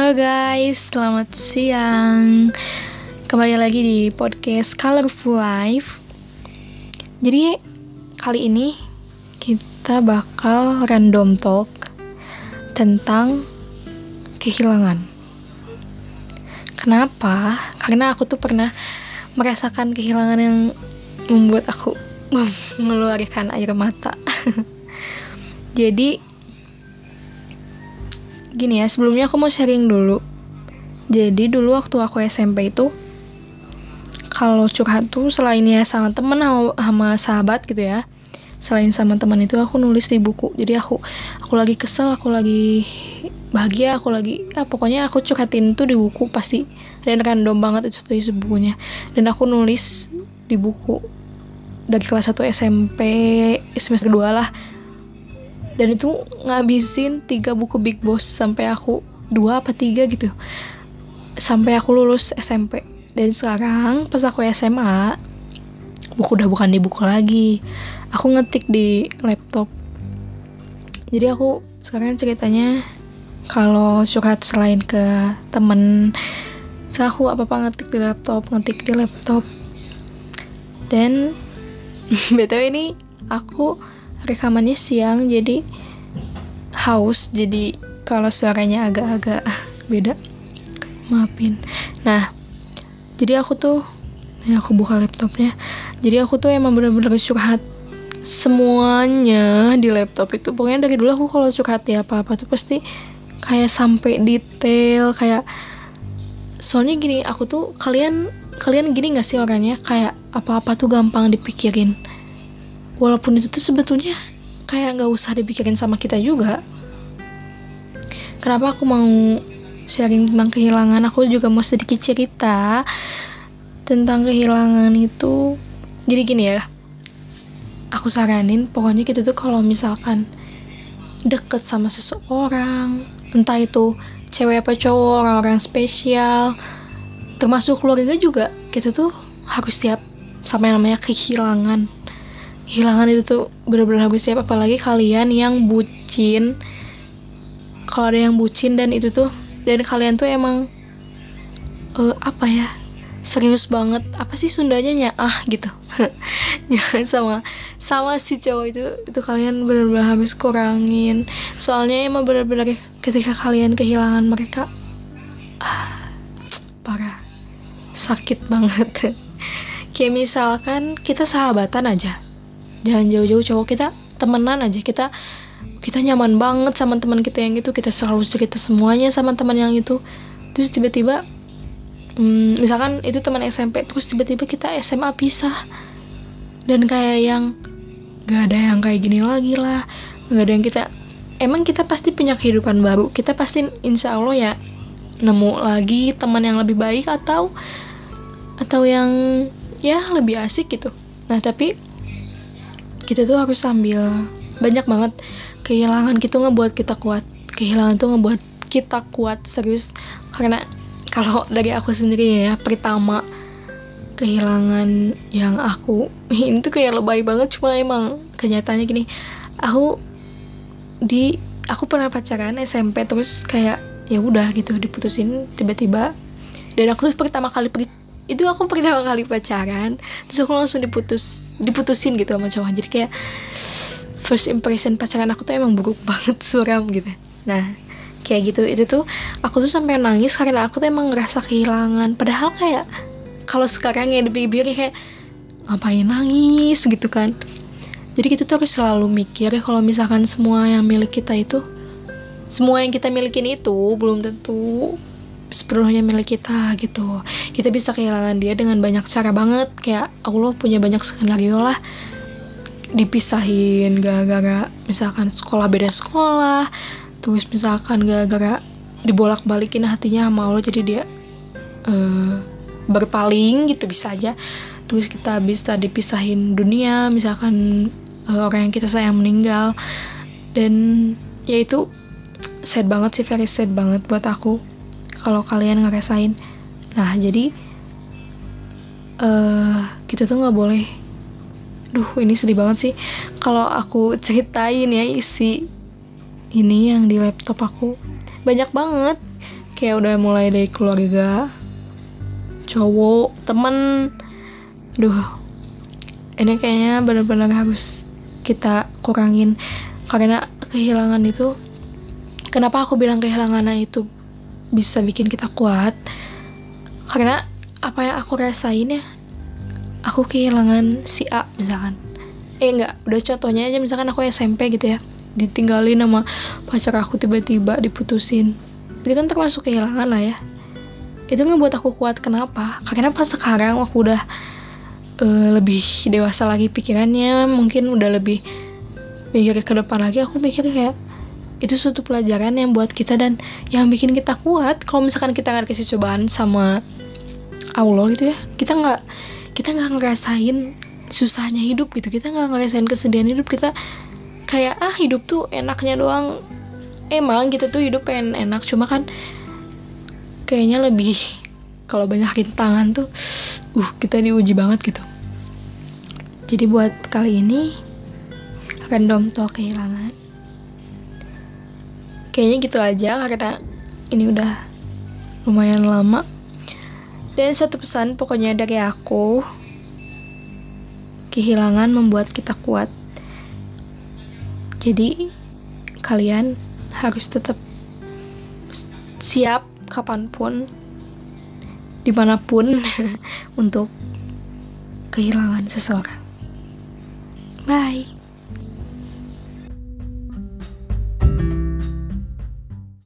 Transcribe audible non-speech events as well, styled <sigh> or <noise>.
Halo guys, selamat siang. Kembali lagi di podcast Colorful Life. Jadi kali ini kita bakal random talk tentang kehilangan. Kenapa? Karena aku tuh pernah merasakan kehilangan yang membuat aku <laughs> mengeluarkan air mata. <laughs> Jadi gini ya sebelumnya aku mau sharing dulu. Jadi dulu waktu aku SMP itu kalau curhat tuh selain ya sama temen sama sahabat gitu ya selain sama teman itu aku nulis di buku. Jadi aku aku lagi kesel aku lagi bahagia aku lagi ya pokoknya aku curhatin tuh di buku pasti. Dan random banget itu tuh isi bukunya. Dan aku nulis di buku dari kelas 1 SMP semester 2 lah dan itu ngabisin tiga buku Big Boss sampai aku dua apa tiga gitu. Sampai aku lulus SMP dan sekarang pas aku SMA buku udah bukan di buku lagi. Aku ngetik di laptop. Jadi aku sekarang ceritanya kalau curhat selain ke temen aku apa apa ngetik di laptop ngetik di laptop. Dan <laughs> btw ini aku rekamannya siang jadi haus jadi kalau suaranya agak-agak beda. Maafin. Nah jadi aku tuh ini aku buka laptopnya. Jadi aku tuh emang bener-bener curhat semuanya di laptop itu. Pokoknya dari dulu aku kalau curhat ya apa-apa tuh pasti kayak sampai detail kayak soalnya gini aku tuh kalian kalian gini gak sih orangnya? Kayak apa-apa tuh gampang dipikirin walaupun itu tuh sebetulnya kayak nggak usah dipikirin sama kita juga. Kenapa aku mau sharing tentang kehilangan? Aku juga mau sedikit cerita tentang kehilangan itu. Jadi gini ya aku saranin pokoknya kita tuh kalau misalkan deket sama seseorang entah itu cewek apa cowok orang-orang spesial termasuk keluarga juga kita tuh harus siap sama yang namanya kehilangan kehilangan itu tuh bener-bener harus siap apalagi kalian yang bucin. Kalau ada yang bucin dan itu tuh dan kalian tuh emang uh, apa ya serius banget. Apa sih Sundanya nyaah gitu. <laughs> Jangan sama sama si cowok itu itu kalian benar-benar harus kurangin. Soalnya emang benar-benar ketika kalian kehilangan mereka ah, parah. Sakit banget. <laughs> Kayak misalkan kita sahabatan aja jangan jauh-jauh cowok kita temenan aja. Kita kita nyaman banget sama teman kita yang itu. Kita selalu cerita semuanya sama teman yang itu. Terus tiba-tiba hmm, misalkan itu teman SMP terus tiba-tiba kita SMA pisah. Dan kayak yang gak ada yang kayak gini lagi lah. Gak ada yang kita emang kita pasti punya kehidupan baru. Kita pasti insya Allah ya nemu lagi teman yang lebih baik atau atau yang ya lebih asik gitu. Nah tapi kita tuh harus sambil banyak banget kehilangan gitu ngebuat kita kuat. Kehilangan tuh ngebuat kita kuat serius. Karena kalau dari aku sendiri ya pertama kehilangan yang aku <laughs> ini tuh kayak lebay banget cuma emang kenyataannya gini. Aku di aku pernah pacaran SMP terus kayak ya udah gitu diputusin tiba-tiba. Dan aku tuh pertama kali itu aku pertama kali pacaran terus aku langsung diputus diputusin gitu sama cowok. Jadi kayak first impression pacaran aku tuh emang buruk <laughs> banget suram gitu. Nah kayak gitu itu tuh aku tuh sampai nangis karena aku tuh emang ngerasa kehilangan. Padahal kayak kalau sekarang ya dipikir kayak ngapain nangis? gitu kan. Jadi kita tuh harus selalu mikir ya kalau misalkan semua yang milik kita itu semua yang kita milikin itu belum tentu sepenuhnya milik kita gitu. Kita bisa kehilangan dia dengan banyak cara banget. Kayak Allah punya banyak skenario lah. Dipisahin gara-gara misalkan sekolah beda sekolah terus misalkan gara-gara dibolak-balikin hatinya sama Allah jadi dia uh, berpaling gitu bisa aja. Terus kita bisa dipisahin dunia misalkan uh, orang yang kita sayang meninggal. Dan ya itu sad banget sih very sad banget buat aku kalau kalian ngerasain. Nah jadi uh, kita tuh nggak boleh. Duh ini sedih banget sih. Kalau aku ceritain ya isi ini yang di laptop aku banyak banget. Kayak udah mulai dari keluarga cowok temen. Duh ini kayaknya benar-benar harus kita kurangin. Karena kehilangan itu kenapa aku bilang kehilangan itu bisa bikin kita kuat. Karena apa yang aku rasain ya aku kehilangan si A misalkan. Eh enggak udah contohnya aja misalkan aku SMP gitu ya ditinggalin sama pacar aku tiba-tiba diputusin. Itu kan termasuk kehilangan lah ya. Itu ngebuat aku kuat kenapa? Karena pas sekarang aku udah uh, lebih dewasa lagi pikirannya mungkin udah lebih mikir ke depan lagi aku mikir kayak itu suatu pelajaran yang buat kita dan yang bikin kita kuat. Kalau misalkan kita nggak kasih cobaan sama Allah gitu ya kita nggak kita nggak ngerasain susahnya hidup gitu. Kita nggak ngerasain kesedihan hidup. Kita kayak ah hidup tuh enaknya doang. Emang gitu tuh hidup pengen enak cuma kan kayaknya lebih kalau banyak rintangan tuh uh kita diuji banget gitu. Jadi buat kali ini random talk kehilangan kayaknya gitu aja karena ini udah lumayan lama. Dan satu pesan pokoknya dari aku kehilangan membuat kita kuat. Jadi kalian harus tetap siap kapan pun di mana pun <laughs> untuk kehilangan seseorang. Bye